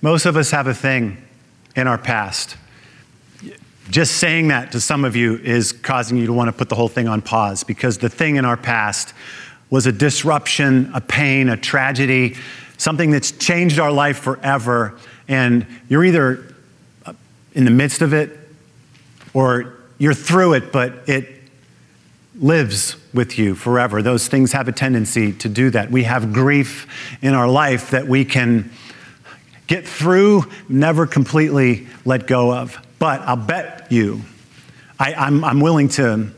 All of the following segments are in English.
Most of us have a thing in our past. Just saying that to some of you is causing you to want to put the whole thing on pause because the thing in our past was a disruption, a pain, a tragedy, something that's changed our life forever. And you're either uh, in the midst of it or you're through it, but it lives with you forever. Those things have a tendency to do that. We have grief in our life that we can get through, never completely let go of. But I'll bet you, I, I'm, I'm willing to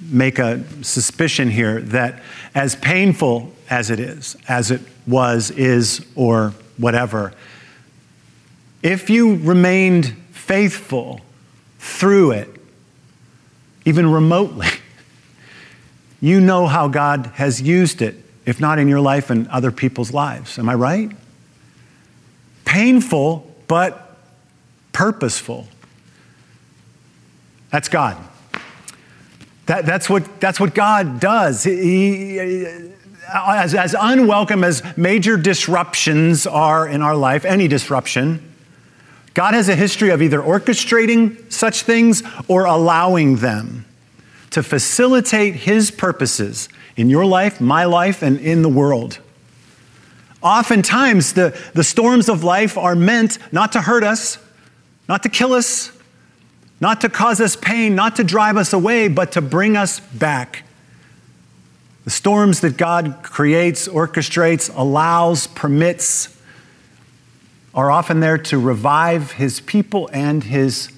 make a suspicion here that as painful as it is, as it was, is, or whatever, if you remained faithful through it, even remotely, you know how God has used it, if not in your life and other people's lives. Am I right? Painful, but purposeful. That's God. That, that's, what, that's what God does. He, uh, as, as unwelcome as major disruptions are in our life, any disruption, God has a history of either orchestrating such things or allowing them to facilitate His purposes in your life, my life, and in the world. Oftentimes, the, the storms of life are meant not to hurt us, not to kill us, not to cause us pain, not to drive us away, but to bring us back. The storms that God creates, orchestrates, allows, permits are often there to revive his people and his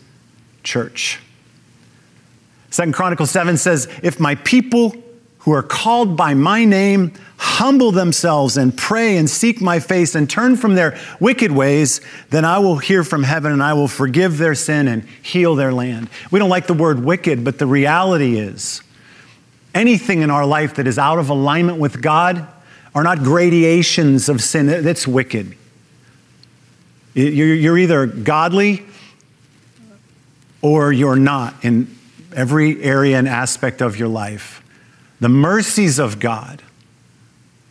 church. Second Chronicles 7 says, If my people who are called by my name humble themselves and pray and seek my face and turn from their wicked ways, then I will hear from heaven and I will forgive their sin and heal their land. We don't like the word wicked, but the reality is anything in our life that is out of alignment with God are not gradations of sin. That's wicked. You're either godly or you're not in every area and aspect of your life. The mercies of God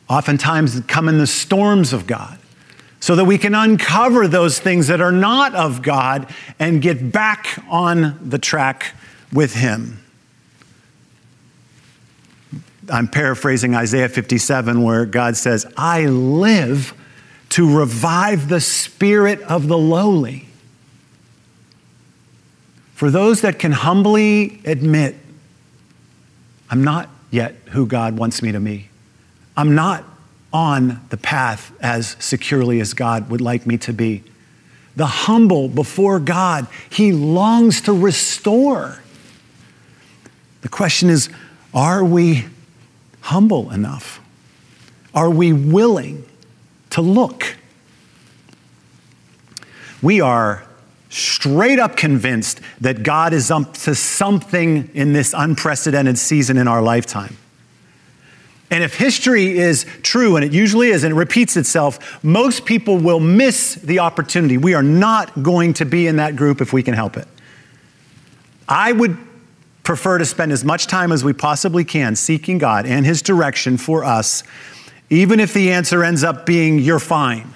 oftentimes come in the storms of God so that we can uncover those things that are not of God and get back on the track with Him. I'm paraphrasing Isaiah 57, where God says, I live to revive the spirit of the lowly. For those that can humbly admit, I'm not yet who God wants me to be. I'm not on the path as securely as God would like me to be. The humble before God, He longs to restore. The question is are we humble enough? Are we willing to look? We are straight up convinced that God is up to something in this unprecedented season in our lifetime. And if history is true, and it usually is, and it repeats itself, most people will miss the opportunity. We are not going to be in that group if we can help it. I would prefer to spend as much time as we possibly can seeking God and His direction for us, even if the answer ends up being, you're fine.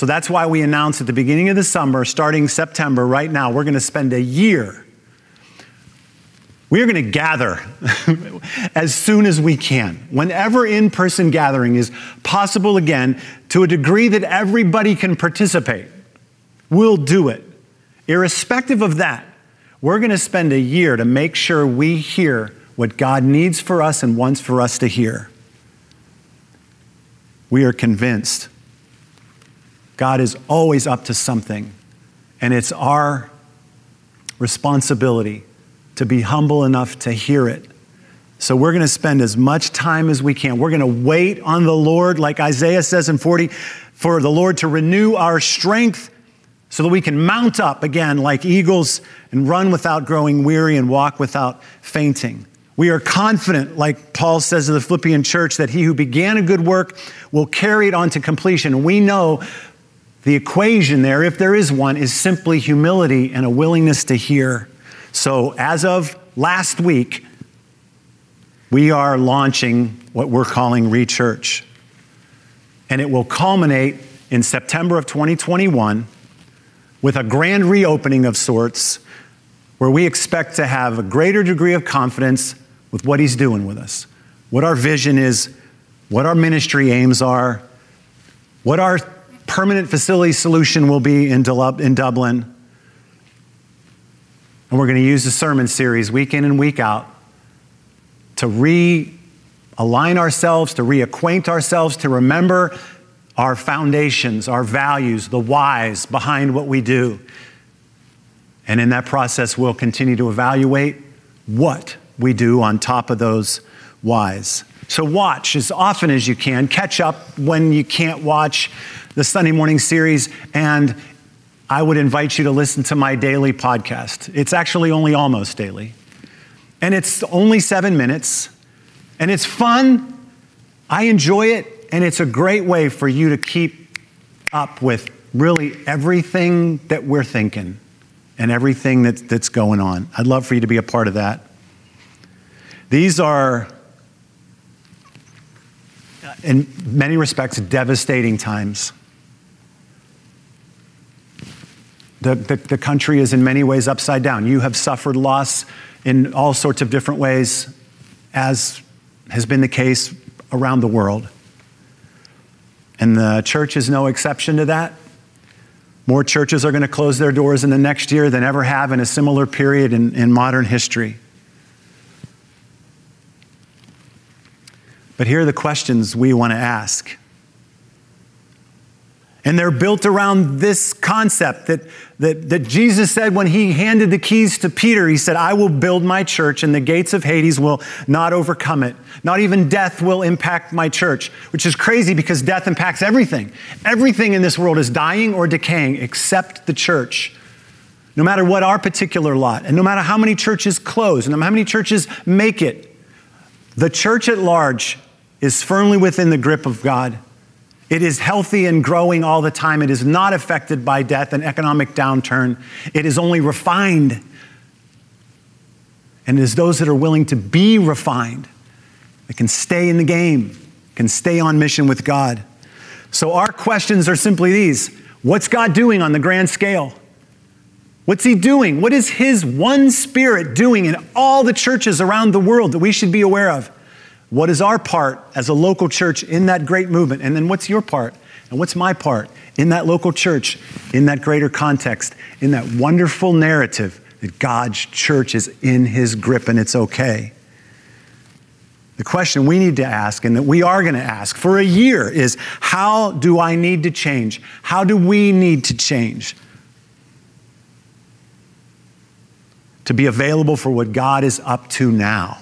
So that's why we announced at the beginning of the summer, starting September, right now, we're going to spend a year we are going to gather as soon as we can, whenever in person gathering is possible again, to a degree that everybody can participate. We'll do it. Irrespective of that, we're going to spend a year to make sure we hear what God needs for us and wants for us to hear. We are convinced God is always up to something, and it's our responsibility to be humble enough to hear it. So we're going to spend as much time as we can. We're going to wait on the Lord, like Isaiah says in 40, for the Lord to renew our strength so that we can mount up again like eagles and run without growing weary and walk without fainting. We are confident, like Paul says to the Philippian church, that he who began a good work will carry it on to completion. We know the equation there, if there is one, is simply humility and a willingness to hear. So, as of last week, we are launching what we're calling Rechurch. And it will culminate in September of 2021 with a grand reopening of sorts where we expect to have a greater degree of confidence with what He's doing with us, what our vision is, what our ministry aims are, what our permanent facility solution will be in, Dublin. And we're going to use the sermon series week in and week out to realign ourselves, to reacquaint ourselves, to remember our foundations, our values, the whys behind what we do. And in that process, we'll continue to evaluate what we do on top of those whys. So, watch as often as you can. Catch up when you can't watch the Sunday morning series. And I would invite you to listen to my daily podcast. It's actually only almost daily. And it's only seven minutes. And it's fun. I enjoy it. And it's a great way for you to keep up with really everything that we're thinking and everything that, that's going on. I'd love for you to be a part of that. These are, in many respects, devastating times. The, the, the, country is in many ways upside down. You have suffered loss in all sorts of different ways, as has been the case around the world. And the church is no exception to that. More churches are going to close their doors in the next year than ever have in a similar period in, in modern history. But here are the questions we want to ask. And they're built around this concept that, that, that Jesus said when he handed the keys to Peter, he said, I will build my church and the gates of Hades will not overcome it. Not even death will impact my church, which is crazy because death impacts everything. Everything in this world is dying or decaying except the church. No matter what our particular lot, and no matter how many churches close, and no how many churches make it, the church at large is firmly within the grip of God. It is healthy and growing all the time. It is not affected by death and economic downturn. It is only refined. And it is those that are willing to be refined that can stay in the game, can stay on mission with God. So, our questions are simply these What's God doing on the grand scale? What's He doing? What is His one Spirit doing in all the churches around the world that we should be aware of? What is our part as a local church in that great movement? And then what's your part? And what's my part in that local church, in that greater context, in that wonderful narrative that God's church is in his grip and it's okay? The question we need to ask and that we are going to ask for a year is how do I need to change? How do we need to change? To be available for what God is up to now.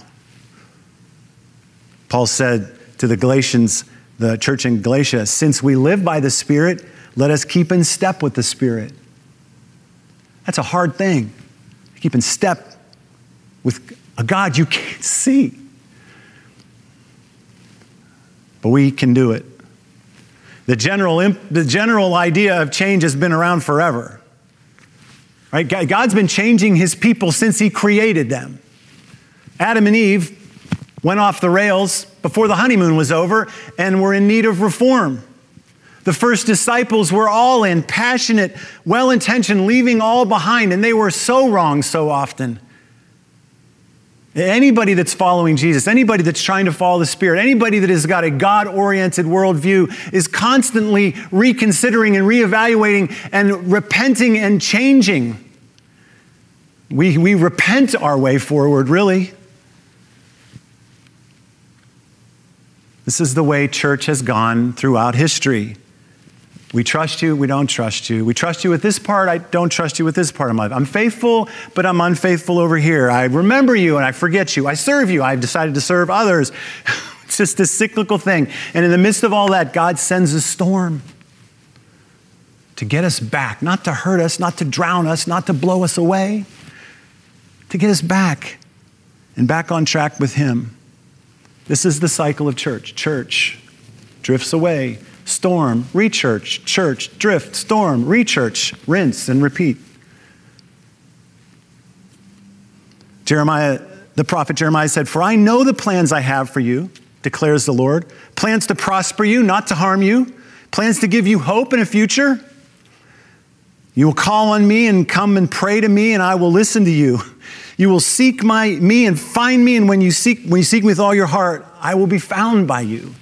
Paul said to the Galatians, the church in Galatia, since we live by the Spirit, let us keep in step with the Spirit. That's a hard thing. Keep in step with a God you can't see. But we can do it. The general, the general idea of change has been around forever. Right? God's been changing his people since he created them. Adam and Eve went off the rails before the honeymoon was over and were in need of reform. The first disciples were all in, passionate, well intentioned, leaving all behind, and they were so wrong so often. Anybody that's following Jesus, anybody that's trying to follow the Spirit, anybody that has got a God oriented worldview is constantly reconsidering and reevaluating and repenting and changing. We, we repent our way forward, really. This is the way church has gone throughout history. We trust you, we don't trust you. We trust you with this part, I don't trust you with this part of my life. I'm faithful, but I'm unfaithful over here. I remember you and I forget you. I serve you, I've decided to serve others. it's just this cyclical thing. And in the midst of all that, God sends a storm to get us back, not to hurt us, not to drown us, not to blow us away, to get us back and back on track with Him. This is the cycle of church. Church drifts away, storm, rechurch, church, drift, storm, rechurch, rinse and repeat. Jeremiah, the prophet Jeremiah said, For I know the plans I have for you, declares the Lord plans to prosper you, not to harm you, plans to give you hope and a future. You will call on me and come and pray to me, and I will listen to you. You will seek my, me and find me, and when you, seek, when you seek me with all your heart, I will be found by you.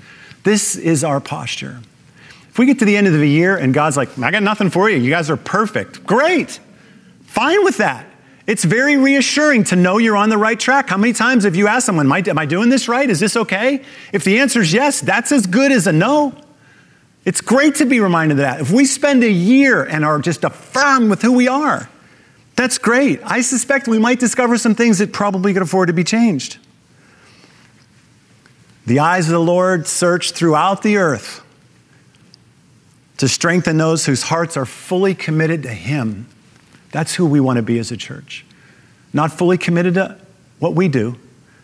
This is our posture. If we get to the end of the year and God's like, I got nothing for you, you guys are perfect, great. Fine with that. It's very reassuring to know you're on the right track. How many times have you asked someone, am I, doing this right? Is this okay? If the answer is yes, that's as good as a no. It's great to be reminded of that. If we spend a year and are just affirmed with who we are, that's great. I suspect we might discover some things that probably could afford to be changed. The eyes of the Lord search throughout the earth to strengthen those whose hearts are fully committed to Him. That's who we want to be as a church. Not fully committed to what we do,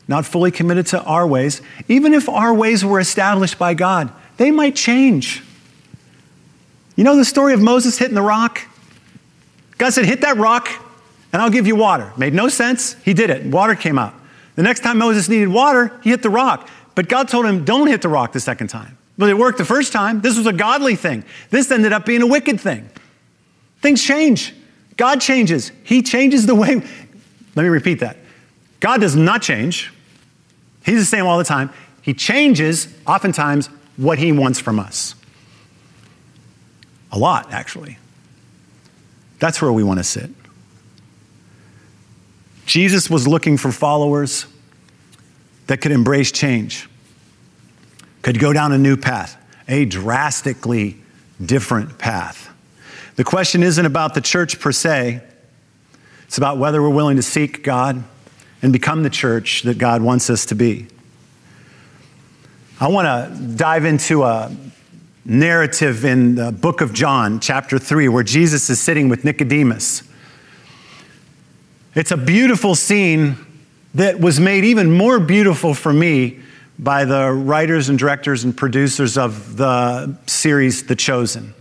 not fully committed to our ways. Even if our ways were established by God, they might change. You know the story of Moses hitting the rock? God said, Hit that rock and I'll give you water. Made no sense. He did it. Water came out. The next time Moses needed water, he hit the rock. But God told him, Don't hit the rock the second time. But it worked the first time. This was a godly thing. This ended up being a wicked thing. Things change. God changes. He changes the way. Let me repeat that. God does not change. He's the same all the time. He changes, oftentimes, what He wants from us. A lot, actually. That's where we want to sit. Jesus was looking for followers that could embrace change, could go down a new path, a drastically different path. The question isn't about the church per se, it's about whether we're willing to seek God and become the church that God wants us to be. I want to dive into a narrative in the book of John, chapter 3, where Jesus is sitting with Nicodemus. It's a beautiful scene that was made even more beautiful for me by the writers and directors and producers of the series The Chosen.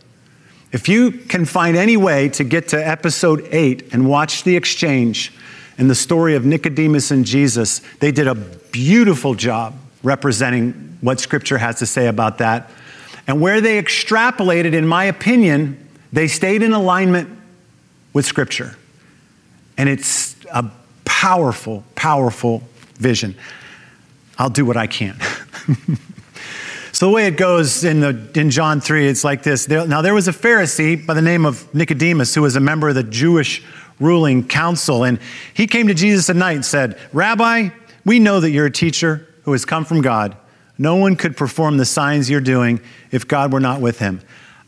If you can find any way to get to episode 8 and watch the exchange and the story of Nicodemus and Jesus, they did a beautiful job representing what Scripture has to say about that. And where they extrapolated, in my opinion, they stayed in alignment with Scripture. And it's a powerful, powerful vision. I'll do what I can. so the way it goes in, the, in John 3, it's like this. There, now there was a Pharisee by the name of Nicodemus who was a member of the Jewish ruling council. And he came to Jesus at night and said, Rabbi, we know that you're a teacher who has come from God. No one could perform the signs you're doing if God were not with him.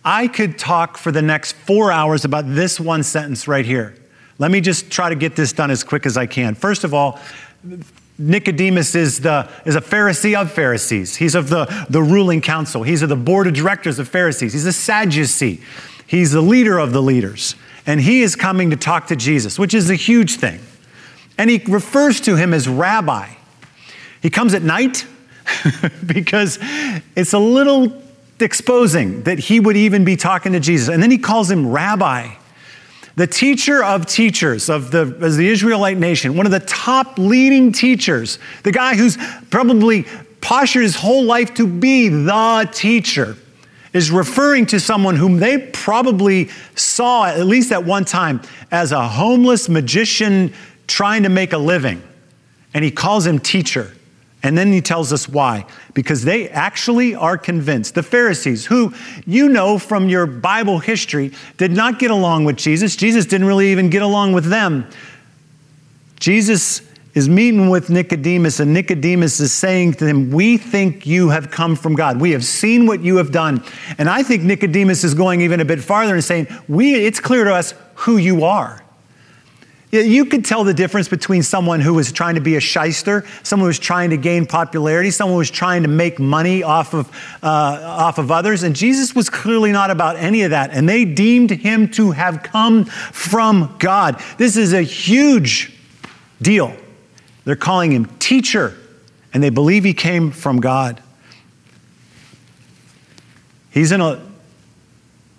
I could talk for the next four hours about this one sentence right here. Let me just try to get this done as quick as I can. First of all, Nicodemus is, the, is a Pharisee of Pharisees. He's of the, the ruling council. He's of the board of directors of Pharisees. He's a Sadducee. He's the leader of the leaders. And he is coming to talk to Jesus, which is a huge thing. And he refers to him as rabbi. He comes at night because it's a little exposing that he would even be talking to Jesus. And then he calls him rabbi the teacher of teachers of the, as the Israelite nation, one of the top leading teachers, the guy who's probably postured his whole life to be the teacher, is referring to someone whom they probably saw, at least at one time, as a homeless magician trying to make a living. And he calls him teacher. And then he tells us why. Because they actually are convinced. The Pharisees, who you know from your Bible history, did not get along with Jesus. Jesus didn't really even get along with them. Jesus is meeting with Nicodemus, and Nicodemus is saying to him, We think you have come from God. We have seen what you have done. And I think Nicodemus is going even a bit farther and saying, we, It's clear to us who you are. You could tell the difference between someone who was trying to be a shyster, someone who was trying to gain popularity, someone who was trying to make money off of, uh, off of others. And Jesus was clearly not about any of that. And they deemed him to have come from God. This is a huge deal. They're calling him teacher, and they believe he came from God. He's in a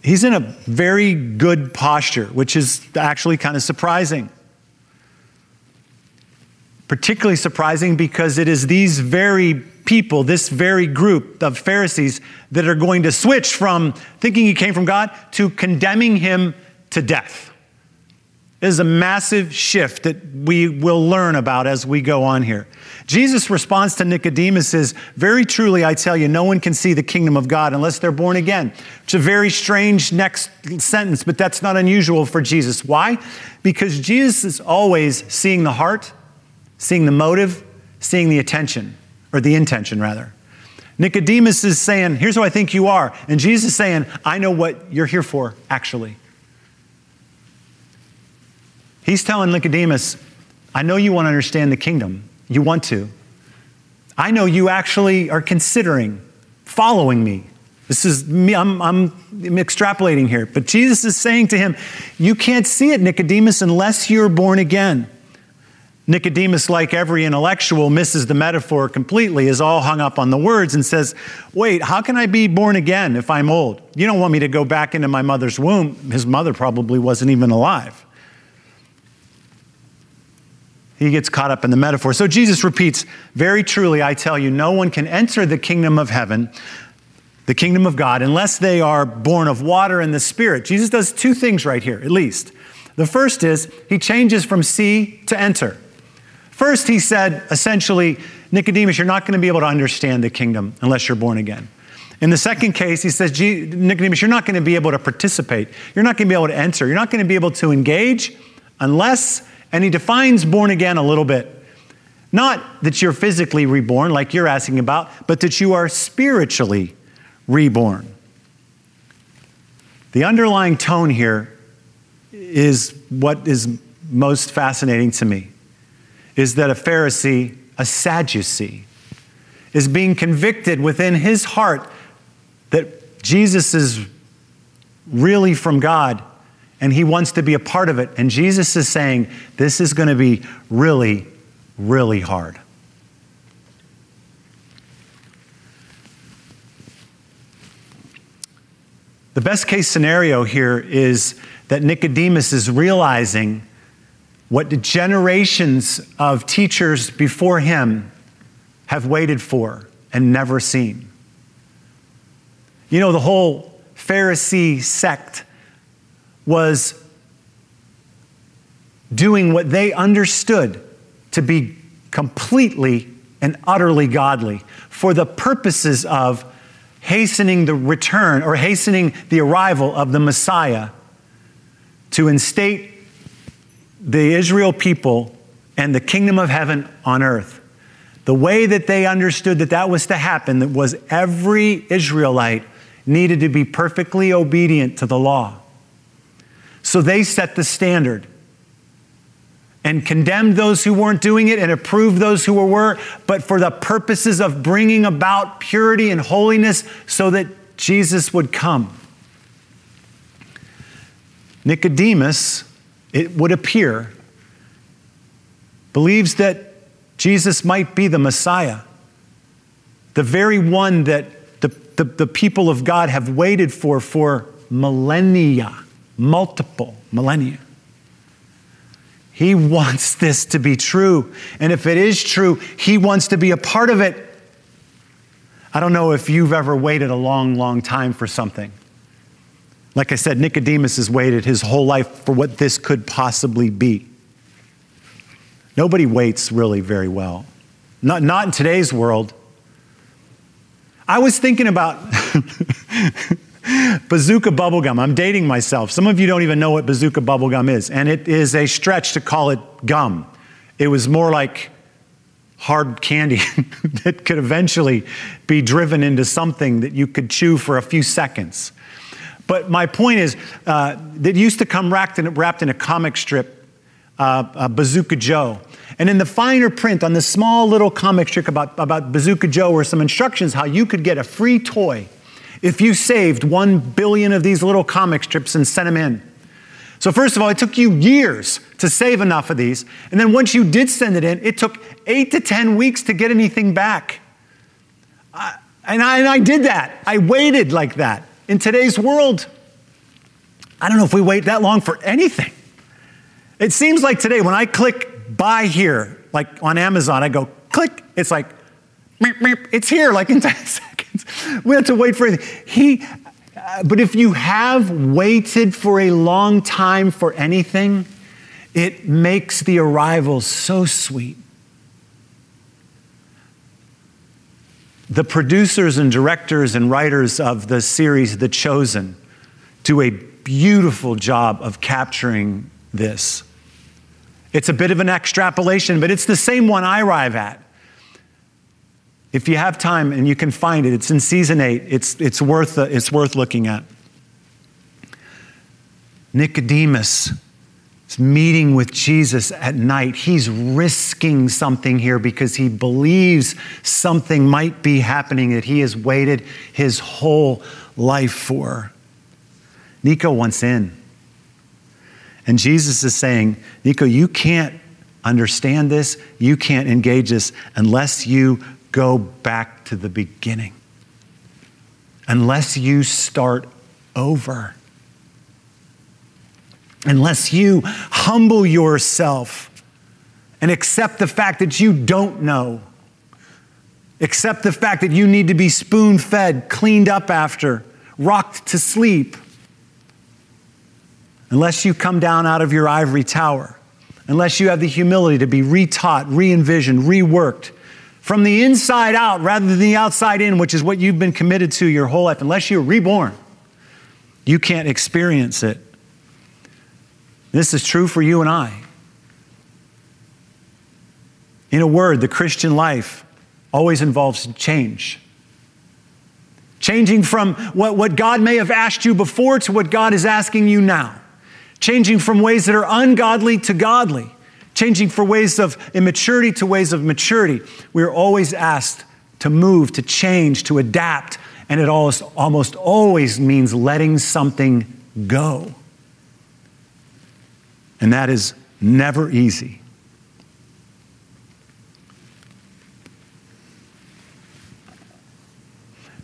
he's in a very good posture, which is actually kind of surprising. Particularly surprising because it is these very people, this very group of Pharisees that are going to switch from thinking he came from God to condemning him to death. It is a massive shift that we will learn about as we go on here. Jesus' response to Nicodemus is Very truly, I tell you, no one can see the kingdom of God unless they're born again. It's a very strange next sentence, but that's not unusual for Jesus. Why? Because Jesus is always seeing the heart, seeing the motive, seeing the attention, or the intention, rather. Nicodemus is saying, Here's who I think you are. And Jesus is saying, I know what you're here for, actually. He's telling Nicodemus, I know you want to understand the kingdom. You want to. I know you actually are considering following me. This is me, I'm, I'm, extrapolating here. But Jesus is saying to him, You can't see it, Nicodemus, unless you're born again. Nicodemus, like every intellectual, misses the metaphor completely, is all hung up on the words and says, Wait, how can I be born again if I'm old? You don't want me to go back into my mother's womb. His mother probably wasn't even alive. He gets caught up in the metaphor. So Jesus repeats, Very truly, I tell you, no one can enter the kingdom of heaven, the kingdom of God, unless they are born of water and the Spirit. Jesus does two things right here, at least. The first is he changes from see to enter. First, he said, essentially, Nicodemus, you're not going to be able to understand the kingdom unless you're born again. In the second case, he says, Nicodemus, you're not going to be able to participate. You're not going to be able to enter. You're not going to be able to engage unless and he defines born again a little bit. Not that you're physically reborn, like you're asking about, but that you are spiritually reborn. The underlying tone here is what is most fascinating to me is that a Pharisee, a Sadducee, is being convicted within his heart that Jesus is really from God and he wants to be a part of it. And Jesus is saying, This is going to be really, really hard. The best case scenario here is that Nicodemus is realizing what the generations of teachers before him have waited for and never seen. You know, the whole Pharisee sect was doing what they understood to be completely and utterly godly for the purposes of hastening the return or hastening the arrival of the Messiah to instate the Israel people and the kingdom of heaven on earth. The way that they understood that that was to happen was every Israelite needed to be perfectly obedient to the law. So they set the standard and condemned those who weren't doing it and approved those who were, but for the purposes of bringing about purity and holiness so that Jesus would come. Nicodemus, it would appear, believes that Jesus might be the Messiah, the very one that the, the, the people of God have waited for for millennia multiple millennia. He wants this to be true. And if it is true, he wants to be a part of it. I don't know if you've ever waited a long, long time for something. Like I said, Nicodemus has waited his whole life for what this could possibly be. Nobody waits really very well. Not, not in today's world. I was thinking about bazooka bubblegum. I'm dating myself. Some of you don't even know what bazooka bubblegum is, and it is a stretch to call it gum. It was more like hard candy that could eventually be driven into something that you could chew for a few seconds. But my point is uh, that used to come wrapped in, wrapped in a comic strip, uh, Bazooka Joe. And in the finer print on the small little comic strip about, about Bazooka Joe were some instructions how you could get a free toy if you saved one billion of these little comic strips and sent them in. So, first of all, it took you years to save enough of these. And then once you did send it in, it took eight to 10 weeks to get anything back. I, and, I, and I did that. I waited like that. In today's world, I don't know if we wait that long for anything. It seems like today, when I click buy here, like on Amazon, I go click, it's like It's here like in 10 seconds. We have to wait for it. He, uh, but if you have waited for a long time for anything, it makes the arrival so sweet. The producers and directors and writers of the series The Chosen do a beautiful job of capturing this. It's a bit of an extrapolation, but it's the same one I arrive at. If you have time and you can find it, it's in season eight. It's, it's, worth, uh, it's worth looking at. Nicodemus is meeting with Jesus at night. He's risking something here because he believes something might be happening that he has waited his whole life for. Nico wants in. And Jesus is saying, Nico, you can't understand this, you can't engage this unless you go back to the beginning, unless you start over, unless you humble yourself and accept the fact that you don't know. Accept the fact that you need to be spoon fed, cleaned up after, rocked to sleep unless you come down out of your ivory tower, unless you have the humility to be retaught, re envisioned, reworked from the inside out rather than the outside in, which is what you've been committed to your whole life, unless you're reborn, you can't experience it. This is true for you and I. In a word, the Christian life always involves change. Changing from what, what God may have asked you before to what God is asking you now changing from ways that are ungodly to godly, changing from ways of immaturity to ways of maturity. We are always asked to move, to change, to adapt, and it almost, almost always means letting something go. And that is never easy.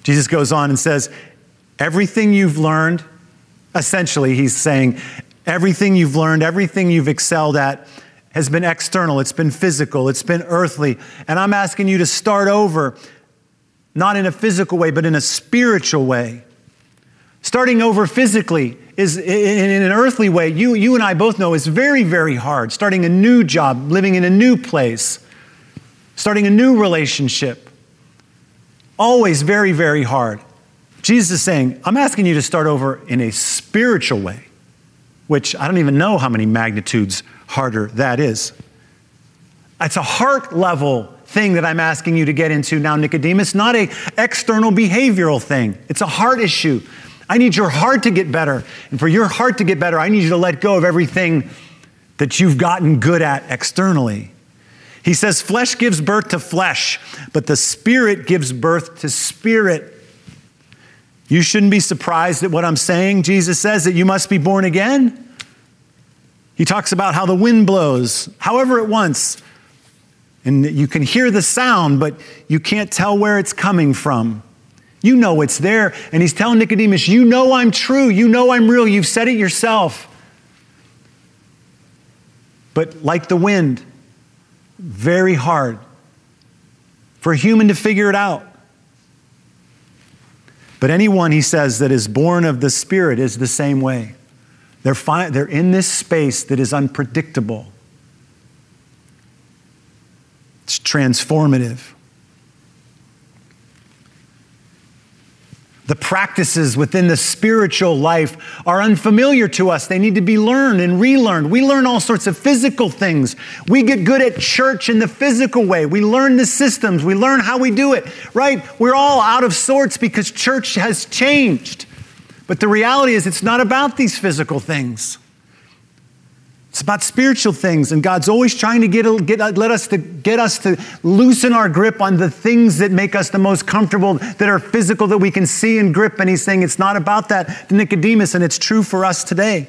Jesus goes on and says, Everything you've learned, essentially, he's saying, Everything you've learned, everything you've excelled at has been external, it's been physical, it's been earthly. And I'm asking you to start over, not in a physical way, but in a spiritual way. Starting over physically is in an earthly way, you, you and I both know is very, very hard. Starting a new job, living in a new place, starting a new relationship. Always very, very hard. Jesus is saying, I'm asking you to start over in a spiritual way which I don't even know how many magnitudes harder that is. It's a heart level thing that I'm asking you to get into now, Nicodemus, not a external behavioral thing. It's a heart issue. I need your heart to get better. And for your heart to get better, I need you to let go of everything that you've gotten good at externally. He says, flesh gives birth to flesh, but the spirit gives birth to spirit. You shouldn't be surprised at what I'm saying. Jesus says that you must be born again. He talks about how the wind blows however it wants. And you can hear the sound, but you can't tell where it's coming from. You know it's there. And he's telling Nicodemus, You know I'm true. You know I'm real. You've said it yourself. But like the wind, very hard for a human to figure it out. But anyone, he says, that is born of the Spirit is the same way. They're, fi- they're in this space that is unpredictable, it's transformative. The practices within the spiritual life are unfamiliar to us. They need to be learned and relearned. We learn all sorts of physical things. We get good at church in the physical way. We learn the systems. We learn how we do it, right? We're all out of sorts because church has changed. But the reality is, it's not about these physical things. It's about spiritual things, and God's always trying to get, get, let us to get us to loosen our grip on the things that make us the most comfortable, that are physical, that we can see and grip. And He's saying it's not about that to Nicodemus, and it's true for us today.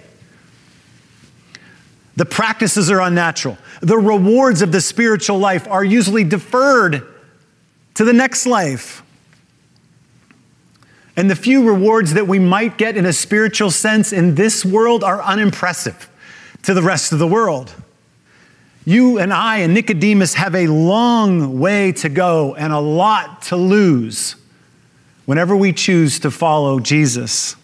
The practices are unnatural. The rewards of the spiritual life are usually deferred to the next life. And the few rewards that we might get in a spiritual sense in this world are unimpressive to the rest of the world. You and I and Nicodemus have a long way to go and a lot to lose whenever we choose to follow Jesus.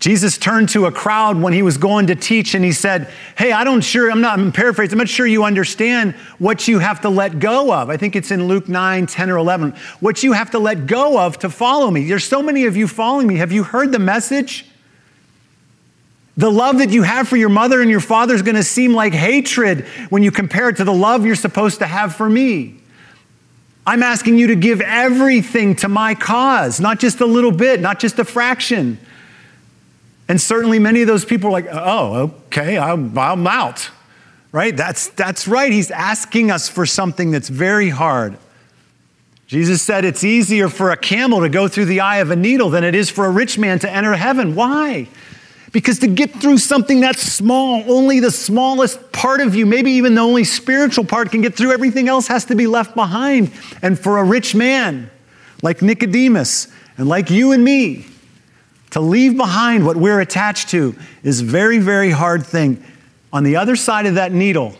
Jesus turned to a crowd when he was going to teach and he said, Hey, I don't sure, I'm not, I'm paraphrasing, I'm not sure you understand what you have to let go of. I think it's in Luke 9, 10, or 11. What you have to let go of to follow me. There's so many of you following me. Have you heard the message? The love that you have for your mother and your father is going to seem like hatred when you compare it to the love you're supposed to have for me. I'm asking you to give everything to my cause, not just a little bit, not just a fraction. And certainly many of those people are like, oh, okay, I'm, I'm out. Right? That's, that's right. He's asking us for something that's very hard. Jesus said it's easier for a camel to go through the eye of a needle than it is for a rich man to enter heaven. Why? Because to get through something that's small, only the smallest part of you, maybe even the only spiritual part, can get through. Everything else has to be left behind. And for a rich man like Nicodemus and like you and me, to leave behind what we're attached to is a very, very hard thing. On the other side of that needle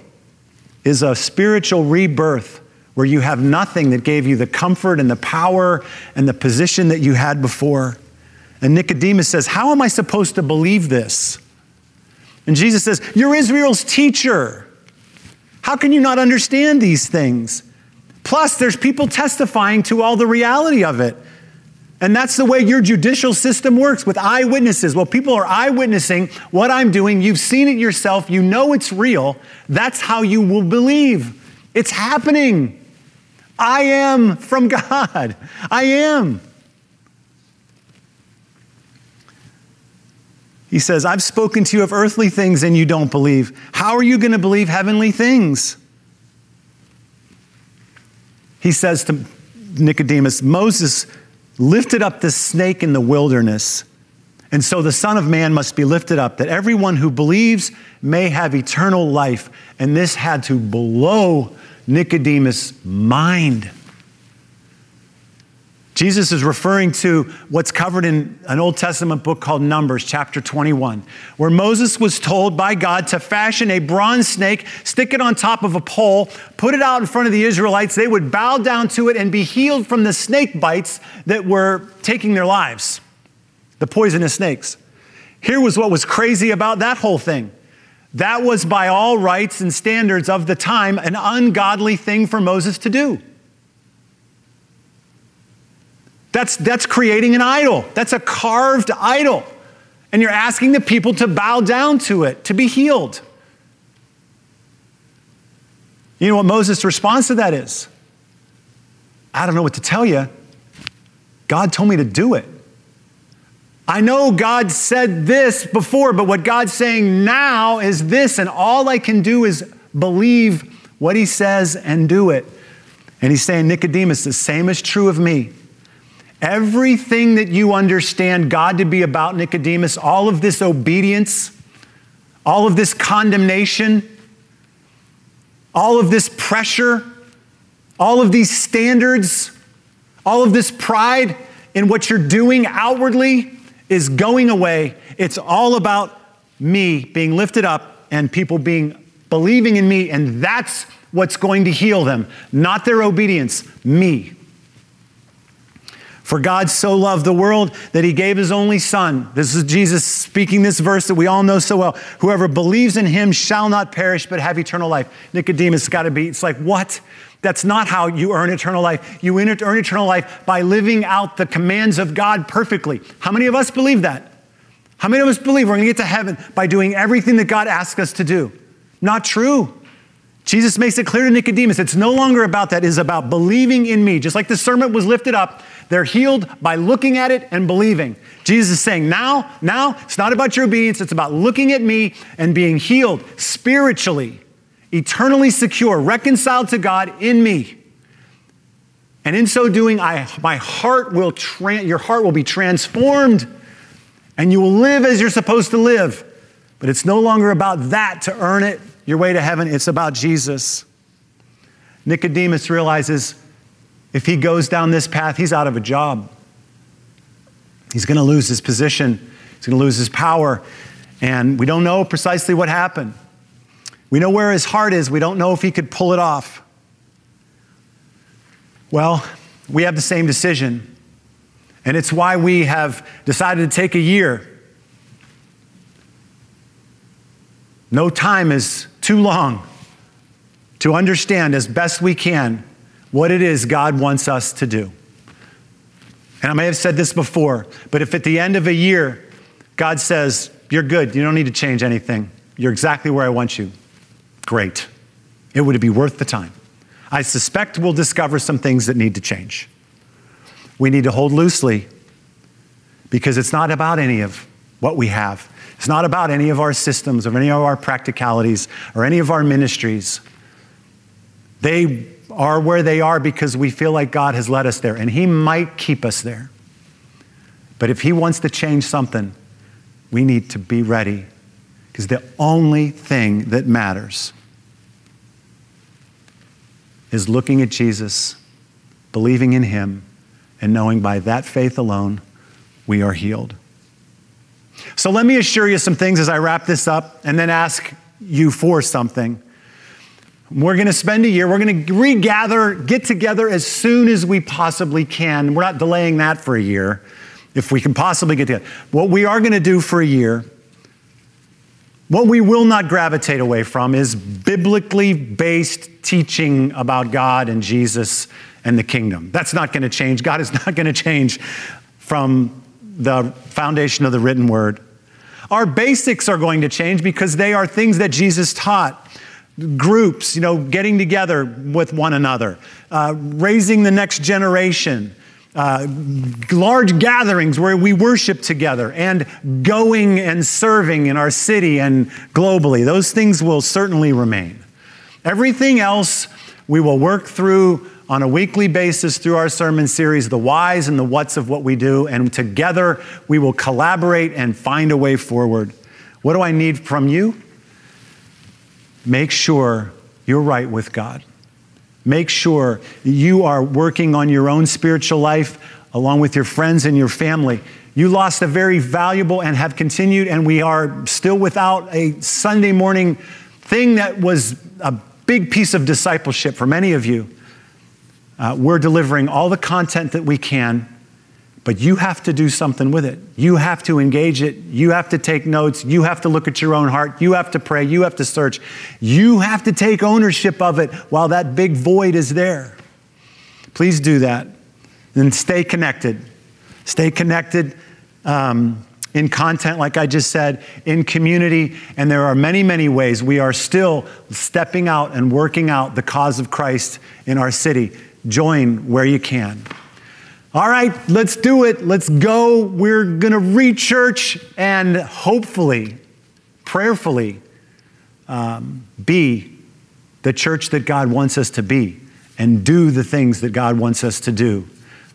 is a spiritual rebirth where you have nothing that gave you the comfort and the power and the position that you had before. And Nicodemus says, How am I supposed to believe this? And Jesus says, You're Israel's teacher. How can you not understand these things? Plus, there's people testifying to all the reality of it. And that's the way your judicial system works with eyewitnesses. Well, people are eyewitnessing what I'm doing. You've seen it yourself. You know it's real. That's how you will believe. It's happening. I am from God. I am. He says, I've spoken to you of earthly things and you don't believe. How are you going to believe heavenly things? He says to Nicodemus, Moses lifted up the snake in the wilderness. And so the Son of Man must be lifted up, that everyone who believes may have eternal life. And this had to blow Nicodemus' mind. Jesus is referring to what's covered in an Old Testament book called Numbers, chapter 21, where Moses was told by God to fashion a bronze snake, stick it on top of a pole, put it out in front of the Israelites. They would bow down to it and be healed from the snake bites that were taking their lives, the poisonous snakes. Here was what was crazy about that whole thing. That was, by all rights and standards of the time, an ungodly thing for Moses to do. That's, that's creating an idol. That's a carved idol. And you're asking the people to bow down to it, to be healed. You know what Moses' response to that is? I don't know what to tell you. God told me to do it. I know God said this before, but what God's saying now is this, and all I can do is believe what He says and do it. And He's saying, Nicodemus, the same is true of me. Everything that you understand God to be about, Nicodemus, all of this obedience, all of this condemnation, all of this pressure, all of these standards, all of this pride in what you're doing outwardly is going away. It's all about me being lifted up and people being believing in me, and that's what's going to heal them, not their obedience, me. For God so loved the world that he gave his only son. This is Jesus speaking this verse that we all know so well. Whoever believes in him shall not perish but have eternal life. Nicodemus got to be, it's like, what? That's not how you earn eternal life. You earn eternal life by living out the commands of God perfectly. How many of us believe that? How many of us believe we're going to get to heaven by doing everything that God asks us to do? Not true. Jesus makes it clear to Nicodemus it's no longer about that, it is about believing in me. Just like the serpent was lifted up, they're healed by looking at it and believing. Jesus is saying, now, now, it's not about your obedience, it's about looking at me and being healed spiritually, eternally secure, reconciled to God in me. And in so doing, I, my heart will tra- your heart will be transformed and you will live as you're supposed to live. But it's no longer about that to earn it, your way to heaven, it's about Jesus. Nicodemus realizes if he goes down this path, he's out of a job. He's going to lose his position, he's going to lose his power. And we don't know precisely what happened. We know where his heart is. We don't know if he could pull it off. Well, we have the same decision. And it's why we have decided to take a year. No time is too long to understand as best we can what it is God wants us to do. And I may have said this before, but if at the end of a year, God says, You're good, you don't need to change anything, you're exactly where I want you, great. It would be worth the time. I suspect we'll discover some things that need to change. We need to hold loosely because it's not about any of what we have. It's not about any of our systems or any of our practicalities or any of our ministries. They are where they are because we feel like God has led us there, and He might keep us there. But if He wants to change something, we need to be ready because the only thing that matters is looking at Jesus, believing in Him, and knowing by that faith alone we are healed. So let me assure you some things as I wrap this up and then ask you for something. We're going to spend a year, we're going to regather, get together as soon as we possibly can. We're not delaying that for a year if we can possibly get together. What we are going to do for a year, what we will not gravitate away from is biblically based teaching about God and Jesus and the kingdom. That's not going to change. God is not going to change from the foundation of the written word. Our basics are going to change because they are things that Jesus taught groups, you know, getting together with one another, uh, raising the next generation, uh, large gatherings where we worship together, and going and serving in our city and globally. Those things will certainly remain. Everything else we will work through on a weekly basis through our sermon series, the whys and the whats of what we do, and together we will collaborate and find a way forward. What do I need from you? Make sure you're right with God. Make sure you are working on your own spiritual life along with your friends and your family. You lost a very valuable and have continued, and we are still without a Sunday morning thing that was a big piece of discipleship for many of you. Uh, we're delivering all the content that we can, but you have to do something with it. You have to engage it. You have to take notes. You have to look at your own heart. You have to pray. You have to search. You have to take ownership of it while that big void is there. Please do that. And stay connected. Stay connected. Um, in content, like I just said, in community, and there are many, many ways we are still stepping out and working out the cause of Christ in our city. Join where you can. All right, let's do it. Let's go. We're going to read church and hopefully, prayerfully, um, be the church that God wants us to be and do the things that God wants us to do.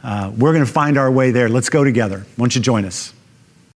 Uh, we're going to find our way there. Let's go together. Why don't you join us?